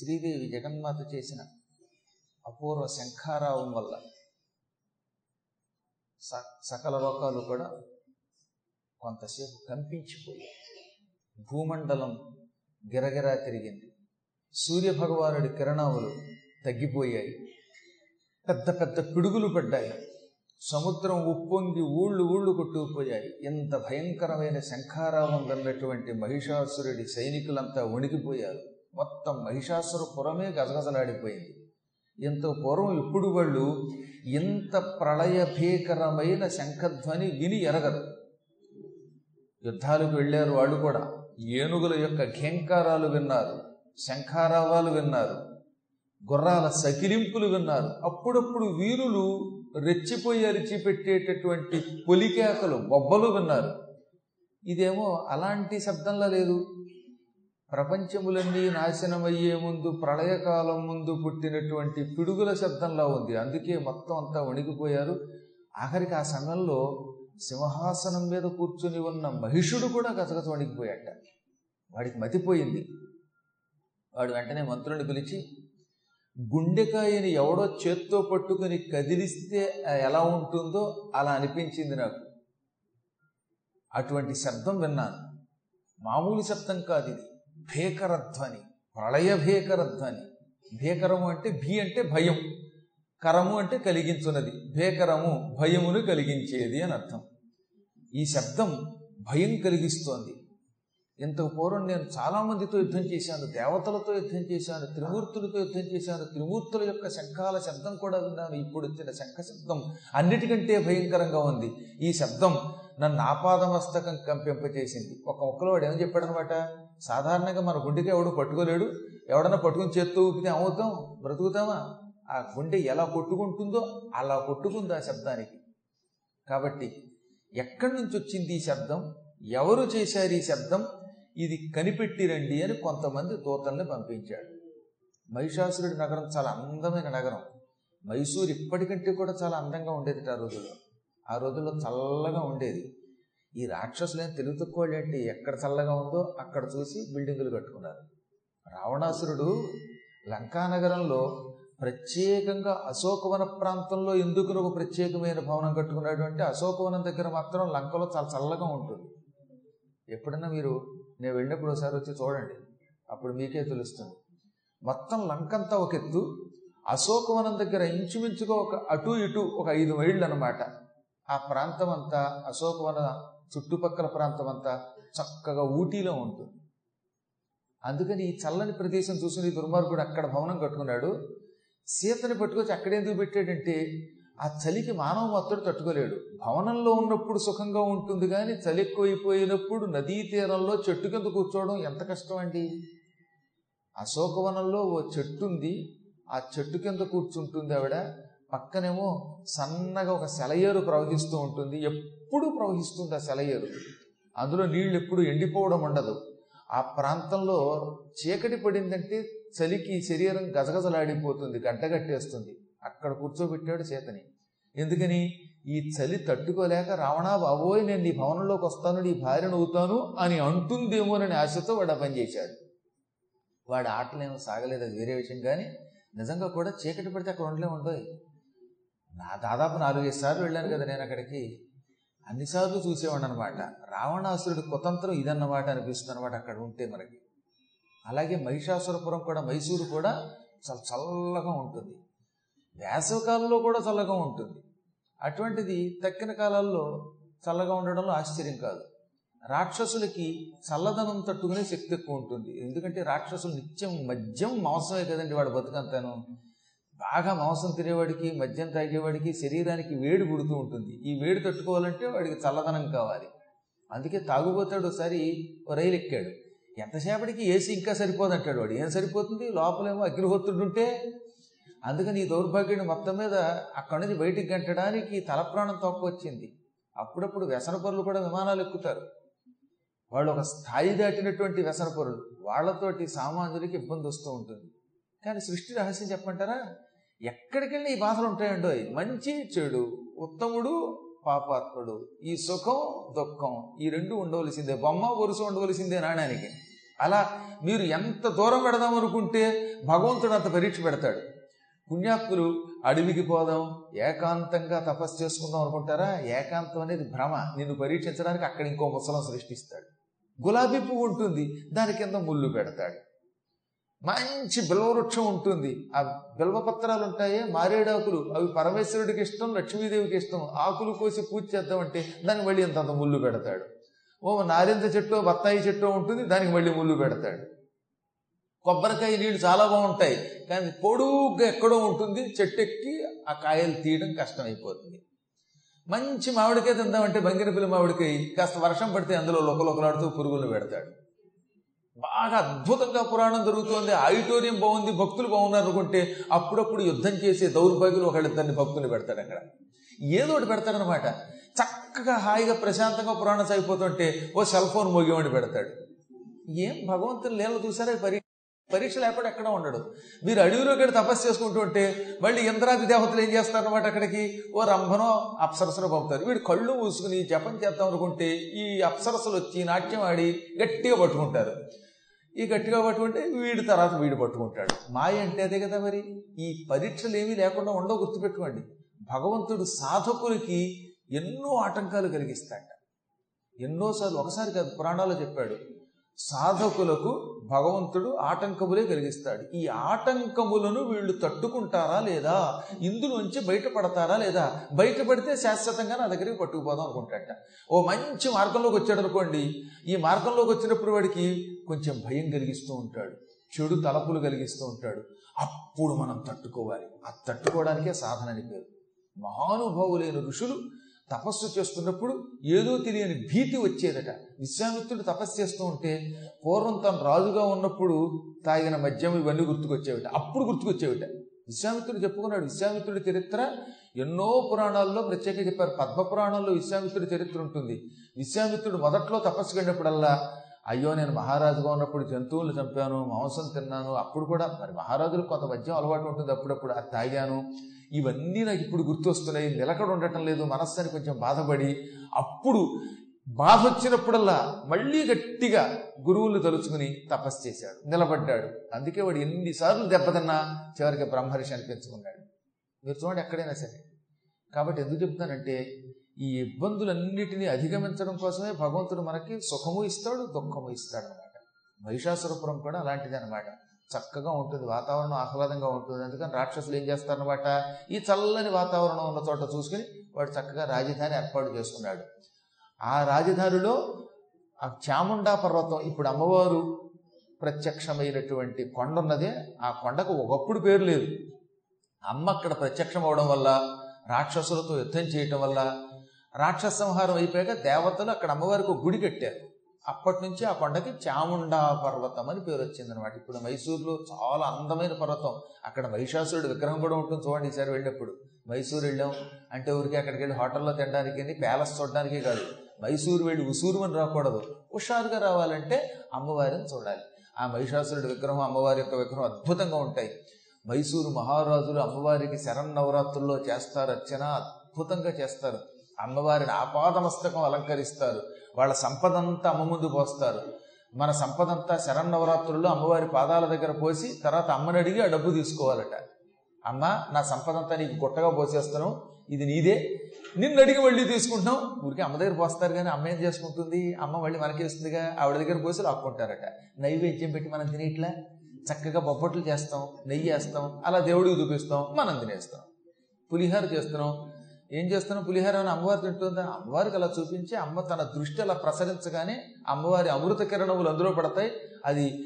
శ్రీదేవి జగన్మాత చేసిన అపూర్వ శంఖారావం వల్ల స సకల లోకాలు కూడా కొంతసేపు కంపించిపోయాయి భూమండలం గిరగిరా తిరిగింది. సూర్యభగవానుడి కిరణాలు తగ్గిపోయాయి. పెద్ద పెద్ద పిడుగులు పడ్డాయి. సముద్రం ఉప్పొంగి ఊళ్ళు ఊళ్ళు కొట్టుకుపోయాయి. ఎంత భయంకరమైన శంఖారావం విన్నటువంటి మహిషాసురుడి సైనికులంతా వణికిపోయారు. మొత్తం మహిషాసుర పురమే గజగజలాడిపోయింది. ఇంత పూర్వం ఇప్పుడు వాళ్ళు ఇంత ప్రళయభీకరమైన శంఖధ్వని విని ఎరగరు. యుద్ధాలకు వెళ్ళారు వాళ్ళు కూడా. ఏనుగుల యొక్క ఘేంకారాలు విన్నారు శంఖారావాలు విన్నారు గుర్రాల సకిలింపులు విన్నారు. అప్పుడప్పుడు వీరులు రెచ్చిపోయి అరిచిపెట్టేటటువంటి పొలికేకలు బొబ్బలు విన్నారు. ఇదేమో అలాంటి శబ్దంలా లేదు. ప్రపంచములన్నీ నాశనమయ్యే ముందు ప్రళయకాలం ముందు పుట్టినటువంటి పిడుగుల శబ్దంలా ఉంది. అందుకే మొత్తం అంతా వణికిపోయారు. ఆఖరికి ఆ సమయంలో సింహాసనం మీద కూర్చుని ఉన్న మహిషుడు కూడా గతగత వణికిపోయాట. వాడికి మతిపోయింది. వాడు వెంటనే మంత్రుని పిలిచి గుండెకాయని ఎవడో చేత్తో పట్టుకుని కదిలిస్తే ఎలా ఉంటుందో అలా అనిపించింది నాకు. అటువంటి శబ్దం విన్నాను. మామూలు శబ్దం కాదు ఇది. భీకరధ్వని ప్రళయ భీకరధ్వని. భీకరము అంటే భీ అంటే భయం కరము అంటే కలిగించున్నది. భీకరము భయమును కలిగించేది అని అర్థం. ఈ శబ్దం భయం కలిగిస్తోంది. ఇంతకు పూర్వం నేను చాలామందితో యుద్ధం చేశాను దేవతలతో యుద్ధం చేశాను త్రిమూర్తులతో యుద్ధం చేశాను. త్రిమూర్తుల యొక్క శంఖాల శబ్దం కూడా విన్నాను. ఇప్పుడు వచ్చిన శంఖ శబ్దం అన్నిటికంటే భయంకరంగా ఉంది. ఈ శబ్దం నన్ను ఆపాదమస్తకం కంపింపచేసింది. ఒక ఒక్కలో వాడు ఏమని చెప్పాడనమాట? సాధారణంగా మన గుండెకి ఎవడు పట్టుకోలేడు? ఎవడన్నా పట్టుకుని చేత్తో ఊపితే అవుతాం బ్రతుకుతామా? ఆ గుండె ఎలా కొట్టుకుంటుందో అలా కొట్టుకుంది ఆ శబ్దానికి. కాబట్టి ఎక్కడి నుంచి వచ్చింది ఈ శబ్దం? ఎవరు చేశారు ఈ శబ్దం? ఇది కనిపెట్టిరండి అని కొంతమంది దూతల్ని పంపించాడు. మహిషాసురుడి నగరం చాలా అందమైన నగరం. మైసూరు ఇప్పటికంటే కూడా చాలా అందంగా ఉండేది ఆ రోజుల్లో. ఆ రోజుల్లో చల్లగా ఉండేది. ఈ రాక్షసులేం తెలుగు తక్కువ ఎక్కడ చల్లగా ఉందో అక్కడ చూసి బిల్డింగులు కట్టుకున్నారు. రావణాసురుడు లంకానగరంలో ప్రత్యేకంగా అశోకవన ప్రాంతంలో ఎందుకు ఒక ప్రత్యేకమైన భవనం కట్టుకున్నాడు అంటే అశోకవనం దగ్గర మాత్రం లంకలో చాలా చల్లగా ఉంటుంది. ఎప్పుడైనా మీరు నేను వెళ్ళినప్పుడు ఒకసారి వచ్చి చూడండి. అప్పుడు మీకే తెలుస్తుంది. మొత్తం లంకంతా ఒక ఎత్తు అశోకవనం దగ్గర ఇంచుమించుగా ఒక అటు ఇటు ఒక ఐదు మైళ్ళు అనమాట ఆ ప్రాంతం అంతా అశోకవన చుట్టుపక్కల ప్రాంతం అంతా చక్కగా ఊటీలో ఉంటుంది. అందుకని ఈ చల్లని ప్రదేశం చూసిన దుర్మార్గుడు అక్కడ భవనం కట్టుకున్నాడు. సీతని పట్టుకొచ్చి అక్కడెందుకు పెట్టాడంటే ఆ చలికి మానవ మాత్రుడు తట్టుకోలేడు. భవనంలో ఉన్నప్పుడు సుఖంగా ఉంటుంది కానీ చలి ఎక్కువైపోయినప్పుడు నదీ తీరంలో చెట్టు కింద కూర్చోవడం ఎంత కష్టం అండి? అశోకవనంలో ఓ చెట్టు ఉంది. ఆ చెట్టు కింద కూర్చుంటుంది ఆవిడ. పక్కనేమో సన్నగా ఒక సెలయేరు ప్రవహిస్తూ ఉంటుంది. ఎప్పుడు ప్రవహిస్తుంది ఆ సెలయేరు. అందులో నీళ్ళు ఎప్పుడు ఎండిపోవడం ఉండదు. ఆ ప్రాంతంలో చీకటి పడిందంటే చలికి శరీరం గజగజలాడిపోతుంది గడ్డగట్టేస్తుంది అక్కడ కూర్చోబెట్టాడు చేతని. ఎందుకని? ఈ చలి తట్టుకోలేక రావణా బాబోయ్ నేను నీ భవనంలోకి వస్తాను నీ భార్యను అవుతాను అని అంటుందేమోనని ఆశతో వాడు ఆ పని చేశాడు. వాడి ఆటలేమో సాగలేదు అది వేరే విషయం. కానీ నిజంగా కూడా చీకటి పడితే అక్కడ ఉండలే ఉండవు నా దాదాపు నాలుగైదు సార్లు వెళ్ళాను కదా నేను అక్కడికి. అన్నిసార్లు చూసేవాడు అనమాట రావణాసురుడి కుతంత్రం ఇదన్నమాట అనిపిస్తుంది అనమాట అక్కడ ఉంటే మనకి. అలాగే మహిషాసురపురం కూడా మైసూరు కూడా చాలా చల్లగా ఉంటుంది. వేసవకాలంలో కూడా చల్లగా ఉంటుంది. అటువంటిది తక్కిన కాలాల్లో చల్లగా ఉండడంలో ఆశ్చర్యం కాదు. రాక్షసులకి చల్లదనం తట్టుకునే శక్తి ఎక్కువ ఉంటుంది. ఎందుకంటే రాక్షసులు నిత్యం మద్యం మాంసమే కదండి వాడు బతుకంతాను. బాగా మాంసం తినేవాడికి మద్యం తాగేవాడికి శరీరానికి వేడి పుడుతూ ఉంటుంది. ఈ వేడి తట్టుకోవాలంటే వాడికి చల్లదనం కావాలి. అందుకే తాగుబోతాడు ఒకసారి రైలు ఎక్కాడు. ఎంతసేపటికి ఏసీ ఇంకా సరిపోదంటాడు వాడు. ఏం సరిపోతుంది? లోపలేమో అగ్నిహోత్రుడు ఉంటే అందుకని ఈ దౌర్భాగ్యుడు మొత్తం మీద అక్కడి నుంచి బయటికి గంటడానికి తలప్రాణం తక్కువచ్చింది అప్పుడప్పుడు వ్యసన పరులు కూడా విమానాలు ఎక్కుతారు. వాళ్ళు ఒక స్థాయి దాటినటువంటి వ్యసన పరులు. వాళ్ళతోటి సామాన్యులకి ఇబ్బంది వస్తూ ఉంటుంది. కానీ సృష్టి రహస్యం చెప్పంటారా ఎక్కడికి వెళ్ళి ఈ బాధలు ఉంటాయండో మంచి చెడు ఉత్తముడు పాపాత్ముడు. ఈ సుఖం దుఃఖం ఈ రెండు ఉండవలసిందే. బొమ్మ వరుస ఉండవలసిందే నాణానికి అలా మీరు ఎంత దూరం పెడదాం అనుకుంటే భగవంతుడు అంత పరీక్ష పెడతాడు. పుణ్యాత్ములు అడవికి పోదాం ఏకాంతంగా తపస్సు చేసుకుందాం అనుకుంటారా? ఏకాంతం అనేది భ్రమ. నిన్ను పరీక్షించడానికి అక్కడ ఇంకో ముసలం సృష్టిస్తాడు. గులాబీ పువ్వు ఉంటుంది దాని కింద ముళ్ళు పెడతాడు. మంచి బిల్వవృక్షం ఉంటుంది. ఆ బిల్వపత్రాలు ఉంటాయే మారేడాకులు అవి పరమేశ్వరుడికి ఇష్టం లక్ష్మీదేవికి ఇష్టం. ఆకులు కోసి పూజ చేద్దామంటే దానికి మళ్ళీ ఇంతంత ముళ్ళు పెడతాడు. ఓ నారింజ చెట్టు బత్తాయి చెట్టు ఉంటుంది దానికి మళ్ళీ ముళ్ళు పెడతాడు. కొబ్బరికాయ నీళ్ళు చాలా బాగుంటాయి. కానీ పొడుగ్గా ఎక్కడో ఉంటుంది చెట్టు ఎక్కి ఆ కాయలు తీయడం కష్టమైపోతుంది. మంచి మామిడికాయ తిందామంటే బంగిరపల్లి మామిడికాయ కాస్త వర్షం పడితే అందులో లొకలొకలాడుతూ పురుగులు పెడతాడు. బాగా అద్భుతంగా పురాణం జరుగుతోంది. ఆడిటోరియం బాగుంది భక్తులు బాగున్నారు అనుకుంటే అప్పుడప్పుడు యుద్ధం చేసే దౌర్భాగ్యులు ఒకళ్ళిద్దరిని భక్తులు పెడతాడు అక్కడ. ఏదో ఒకటి పెడతాడనమాట చక్కగా హాయిగా ప్రశాంతంగా పురాణం సాగిపోతుంటే ఓ సెల్ ఫోన్ మోగేవాడిని పెడతాడు. ఏం భగవంతుని నీళ్ళు చూసారా? పరీక్ష పరీక్ష లేకపోతే ఎక్కడ ఉండడు. మీరు అడవిలోకి వెళ్ళి తపస్సు చేసుకుంటూ ఉంటే మళ్ళీ ఇంద్రాది దేవతలు ఏం చేస్తారన్నమాట అక్కడికి? ఓ రంభనో అప్సరసను పంపుతారు. వీడు కళ్ళు మూసుకుని జపం చేద్దాం అనుకుంటే ఈ అప్సరసలు వచ్చి నాట్యం ఆడి గట్టిగా పట్టుకుంటారు. ఈ గట్టిగా పట్టుకుంటే వీడి తర్వాత వీడు పట్టుకుంటాడు. మాయ అంటే అదే కదా మరి? ఈ పరీక్షలు ఏమీ లేకుండా ఉండవు గుర్తుపెట్టుకోండి. భగవంతుడు సాధకులకి ఎన్నో ఆటంకాలు కలిగిస్తాడ ఎన్నోసార్లు ఒకసారి కాదు పురాణాలు చెప్పాడు. సాధకులకు భగవంతుడు ఆటంకములే కలిగిస్తాడు. ఈ ఆటంకములను వీళ్ళు తట్టుకుంటారా లేదా? ఇందులోంచి బయటపడతారా లేదా? బయటపడితే శాశ్వతంగా నా దగ్గరికి పట్టుకుపోదాం అనుకుంటాట ఓ మంచి మార్గంలోకి వచ్చాడు అనుకోండి. ఈ మార్గంలోకి వచ్చినప్పుడు వాడికి కొంచెం భయం కలిగిస్తూ ఉంటాడు. చెడు తలపులు కలిగిస్తూ ఉంటాడు. అప్పుడు మనం తట్టుకోవాలి. ఆ తట్టుకోవడానికే సాధన అని పేరు. మహానుభావులైన ఋషులు తపస్సు చేస్తున్నప్పుడు ఏదో తెలియని భీతి వచ్చేదట. విశ్వామిత్రుడు తపస్సు చేస్తూ ఉంటే పూర్వం తను రాజుగా ఉన్నప్పుడు తాగిన మద్యం ఇవన్నీ గుర్తుకొచ్చేవిట. అప్పుడు గుర్తుకొచ్చేవిట. విశ్వామిత్రుడు చెప్పుకున్నాడు విశ్వామిత్రుడి చరిత్ర ఎన్నో పురాణాల్లో ప్రత్యేకంగా చెప్పారు. పద్మ పురాణాల్లో విశ్వామిత్రుడి చరిత్ర ఉంటుంది. విశ్వామిత్రుడు మొదట్లో తపస్సు వెళ్ళినప్పుడల్లా అయ్యో నేను మహారాజుగా ఉన్నప్పుడు జంతువులు చంపాను మాంసం తిన్నాను అప్పుడు కూడా మరి మహారాజులకు కొంత మద్యం అలవాటు ఉంటుంది అప్పుడప్పుడు అది తాగాను. ఇవన్నీ నాకు ఇప్పుడు గుర్తొస్తున్నాయి. నిలకడ ఉండటం లేదు మనస్సుని కొంచెం బాధపడి అప్పుడు బాధ వచ్చినప్పుడల్లా మళ్ళీ గట్టిగా గురువులు తలుచుకుని తపస్సు చేశాడు నిలబడ్డాడు. అందుకే వాడు ఎన్నిసార్లు దెబ్బతిన్నా చివరికి బ్రహ్మర్షి అనిపించుకున్నాడు. మీరు చూడండి ఎక్కడైనా సరే. కాబట్టి ఎందుకు చెప్తానంటే ఈ ఇబ్బందులన్నిటినీ అధిగమించడం కోసమే భగవంతుడు మనకి సుఖము ఇస్తాడు దుఃఖము ఇస్తాడు అనమాట మహిషాసురపురం కూడా అలాంటిది అనమాట చక్కగా ఉంటుంది వాతావరణం ఆహ్లాదంగా ఉంటుంది. అందుకని రాక్షసులు ఏం చేస్తారనమాట ఈ చల్లని వాతావరణం ఉన్న చోట చూసుకుని వాడు చక్కగా రాజధాని ఏర్పాటు చేసుకున్నాడు. ఆ రాజధానిలో ఆ చాముండా పర్వతం ఇప్పుడు అమ్మవారు ప్రత్యక్షమైనటువంటి కొండ ఉన్నదే ఆ కొండకు ఒకప్పుడు పేరు లేదు. అమ్మ అక్కడ ప్రత్యక్షం అవడం వల్ల రాక్షసులతో యుద్ధం చేయటం వల్ల రాక్షస సంహారం అయిపోయాక దేవతలు అక్కడ అమ్మవారికి గుడి కట్టారు. అప్పటి నుంచి ఆ కొండకి చాముండా పర్వతం అని పేరు వచ్చిందనమాట ఇప్పుడు మైసూరులో చాలా అందమైన పర్వతం. అక్కడ మహిషాసురుడు విగ్రహం కూడా ఉంటుంది చూడండి ఈసారి వెళ్ళినప్పుడు. మైసూరు వెళ్ళాం. అంటే ఊరికి అక్కడికి వెళ్ళి హోటల్లో తినడానికి ప్యాలెస్ చూడడానికి కాదు. మైసూరు వెళ్ళి ఉసూరు అని రాకూడదు. హుషారుగా రావాలంటే అమ్మవారిని చూడాలి. ఆ మహిషాసురుడి విగ్రహం అమ్మవారి యొక్క విగ్రహం అద్భుతంగా ఉంటాయి. మైసూరు మహారాజులు అమ్మవారికి శరన్నవరాత్రుల్లో చేస్తారు అర్చన అద్భుతంగా చేస్తారు. అమ్మవారిని ఆపాదమస్తకం అలంకరిస్తారు. వాళ్ళ సంపదంతా అమ్మ ముందు పోస్తారు. మన సంపదంతా శరన్నవరాత్రుల్లో అమ్మవారి పాదాల దగ్గర పోసి తర్వాత అమ్మని అడిగి ఆ డబ్బు తీసుకోవాలట. అమ్మ నా సంపదంతా నీకు గుట్టగా పోసేస్తాను. ఇది నీదే. నిన్ను అడిగి మళ్ళీ తీసుకుంటున్నాం. ఊరికి అమ్మ దగ్గర పోస్తారు కానీ అమ్మ ఏం చేసుకుంటుంది? అమ్మ మళ్ళీ మనకి మనకేస్తుందిగా ఆవిడ దగ్గర పోసి లాక్కుంటారట. నైవేద్యం పెట్టి మనం తినేట్లా? చక్కగా బొబ్బట్లు చేస్తాం నెయ్యి వేస్తాం అలా దేవుడికి చూపిస్తాం మనం తినేస్తాం. పులిహార చేస్తున్నాం. ఏం చేస్తున్నాం పులిహార అని అమ్మవారు తింటుందా? అమ్మవారికి అలా చూపించి అమ్మ తన దృష్టి అలా ప్రసరించగానే అమ్మవారి అమృత కిరణములు అందులో పడతాయి. అది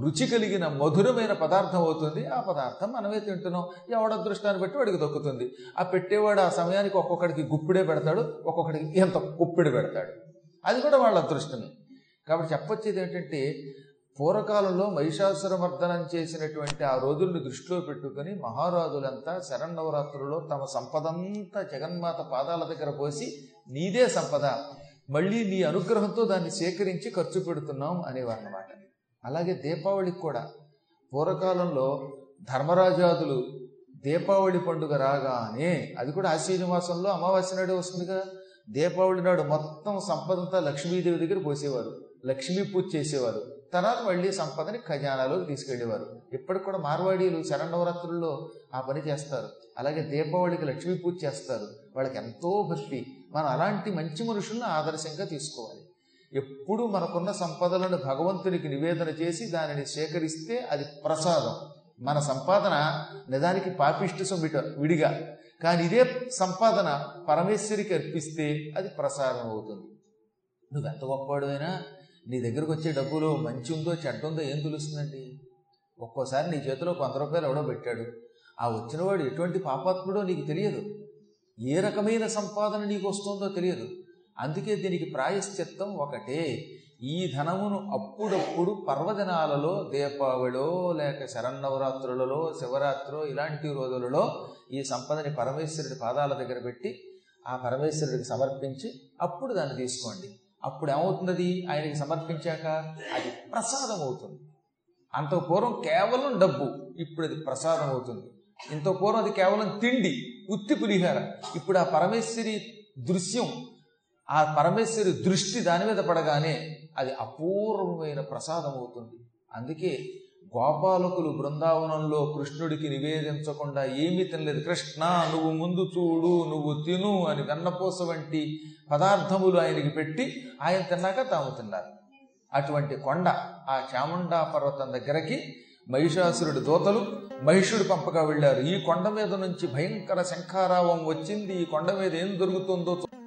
రుచి కలిగిన మధురమైన పదార్థం అవుతుంది. ఆ పదార్థం మనమే తింటున్నాం. ఎవడ దృష్టాన్ని బట్టి వాడికి దొక్కుతుంది. ఆ పెట్టేవాడు ఆ సమయానికి ఒక్కొక్కడికి గుప్పిడే పెడతాడు. ఒక్కొక్కడికి ఎంత గుప్పిడి పెడతాడు. అది కూడా వాళ్ళ అదృష్టమే. కాబట్టి చెప్పొచ్చేది ఏంటంటే పూర్వకాలంలో మహిషాసురమర్దనం చేసినటువంటి ఆ రోజుల్ని దృష్టిలో పెట్టుకుని మహారాజులంతా శరణవరాత్రులలో తమ సంపదంతా జగన్మాత పాదాల దగ్గర పోసి నీదే సంపద. మళ్ళీ నీ అనుగ్రహంతో దాన్ని సేకరించి ఖర్చు పెడుతున్నాం అనేవారన్నమాట. అలాగే దీపావళికి కూడా. పూర్వకాలంలో ధర్మరాజాదులు దీపావళి పండుగ రాగానే అది కూడా ఆశ్వీజ మాసంలో అమావాస్య నాడు వస్తుందిగా దీపావళి నాడు మొత్తం సంపదంతా లక్ష్మీదేవి దగ్గర పోసేవారు. లక్ష్మీ పూజ చేసేవారు. తర్వాత మళ్ళీ సంపదని ఖజానాలోకి తీసుకెళ్ళేవారు ఇప్పటికి కూడా మార్వాడీలు శరణవరాత్రుల్లో ఆ పని చేస్తారు. అలాగే దీపావళికి లక్ష్మీ పూజ చేస్తారు. వాళ్ళకి ఎంతో భక్తి. మనం అలాంటి మంచి మనుషులను ఆదర్శంగా తీసుకోవాలి. ఎప్పుడు మనకున్న సంపదలను భగవంతునికి నివేదన చేసి దానిని సేకరిస్తే అది ప్రసాదం. మన సంపాదన నిజానికి పాపిష్టి సొమ్మిట విడిగా. కానీ ఇదే సంపాదన పరమేశ్వరికి అర్పిస్తే అది ప్రసాదం అవుతుంది. నువ్వెంత గొప్పవాడువైనా నీ దగ్గరకు వచ్చే డబ్బులో మంచి ఉందో చెడ్డ ఉందో ఏం తెలుస్తుందండి? ఒక్కోసారి నీ చేతిలో వంద రూపాయలు ఎవడో పెట్టాడు. ఆ వచ్చినవాడు ఎటువంటి పాపాత్ముడో నీకు తెలియదు. ఏ రకమైన సంపాదన నీకు వస్తుందో తెలియదు. అందుకే దీనికి ప్రాయశ్చిత్తం ఒకటే. ఈ ధనమును అప్పుడప్పుడు పర్వదినాలలో దీపావళిలో లేక శరన్నవరాత్రులలో శివరాత్రో ఇలాంటి రోజులలో ఈ సంపదని పరమేశ్వరుడి పాదాల దగ్గర పెట్టి ఆ పరమేశ్వరుడికి సమర్పించి అప్పుడు దాన్ని తీసుకోండి. అప్పుడు ఏమవుతున్నది ఆయనకి సమర్పించాక అది ప్రసాదం అవుతుంది అంత పూర్వం కేవలం డబ్బు ఇప్పుడు అది ప్రసాదం అవుతుంది ఇంత పూర్వం అది కేవలం తిండి ఉత్తి పులిహార. ఇప్పుడు ఆ పరమేశ్వరి దృశ్యం ఆ పరమేశ్వరి దృష్టి దాని మీద పడగానే అది అపూర్వమైన ప్రసాదం అవుతుంది అందుకే గోపాలకులు బృందావనంలో కృష్ణుడికి నివేదించకుండా ఏమీ తినలేదు. కృష్ణ నువ్వు ముందు చూడు నువ్వు తిను అని వెన్నపూస వంటి పదార్థములు ఆయనకి పెట్టి ఆయన తిన్నాక తాము తిన్నారు. అటువంటి కొండ ఆ చాముండా పర్వతం దగ్గరకి మహిషాసురుడి దోతలు మహిషుడు పంపగా వెళ్ళారు. ఈ కొండ మీద నుంచి భయంకర శంఖారావం వచ్చింది. ఈ కొండ మీద ఏం దొరుకుతుందో చూ-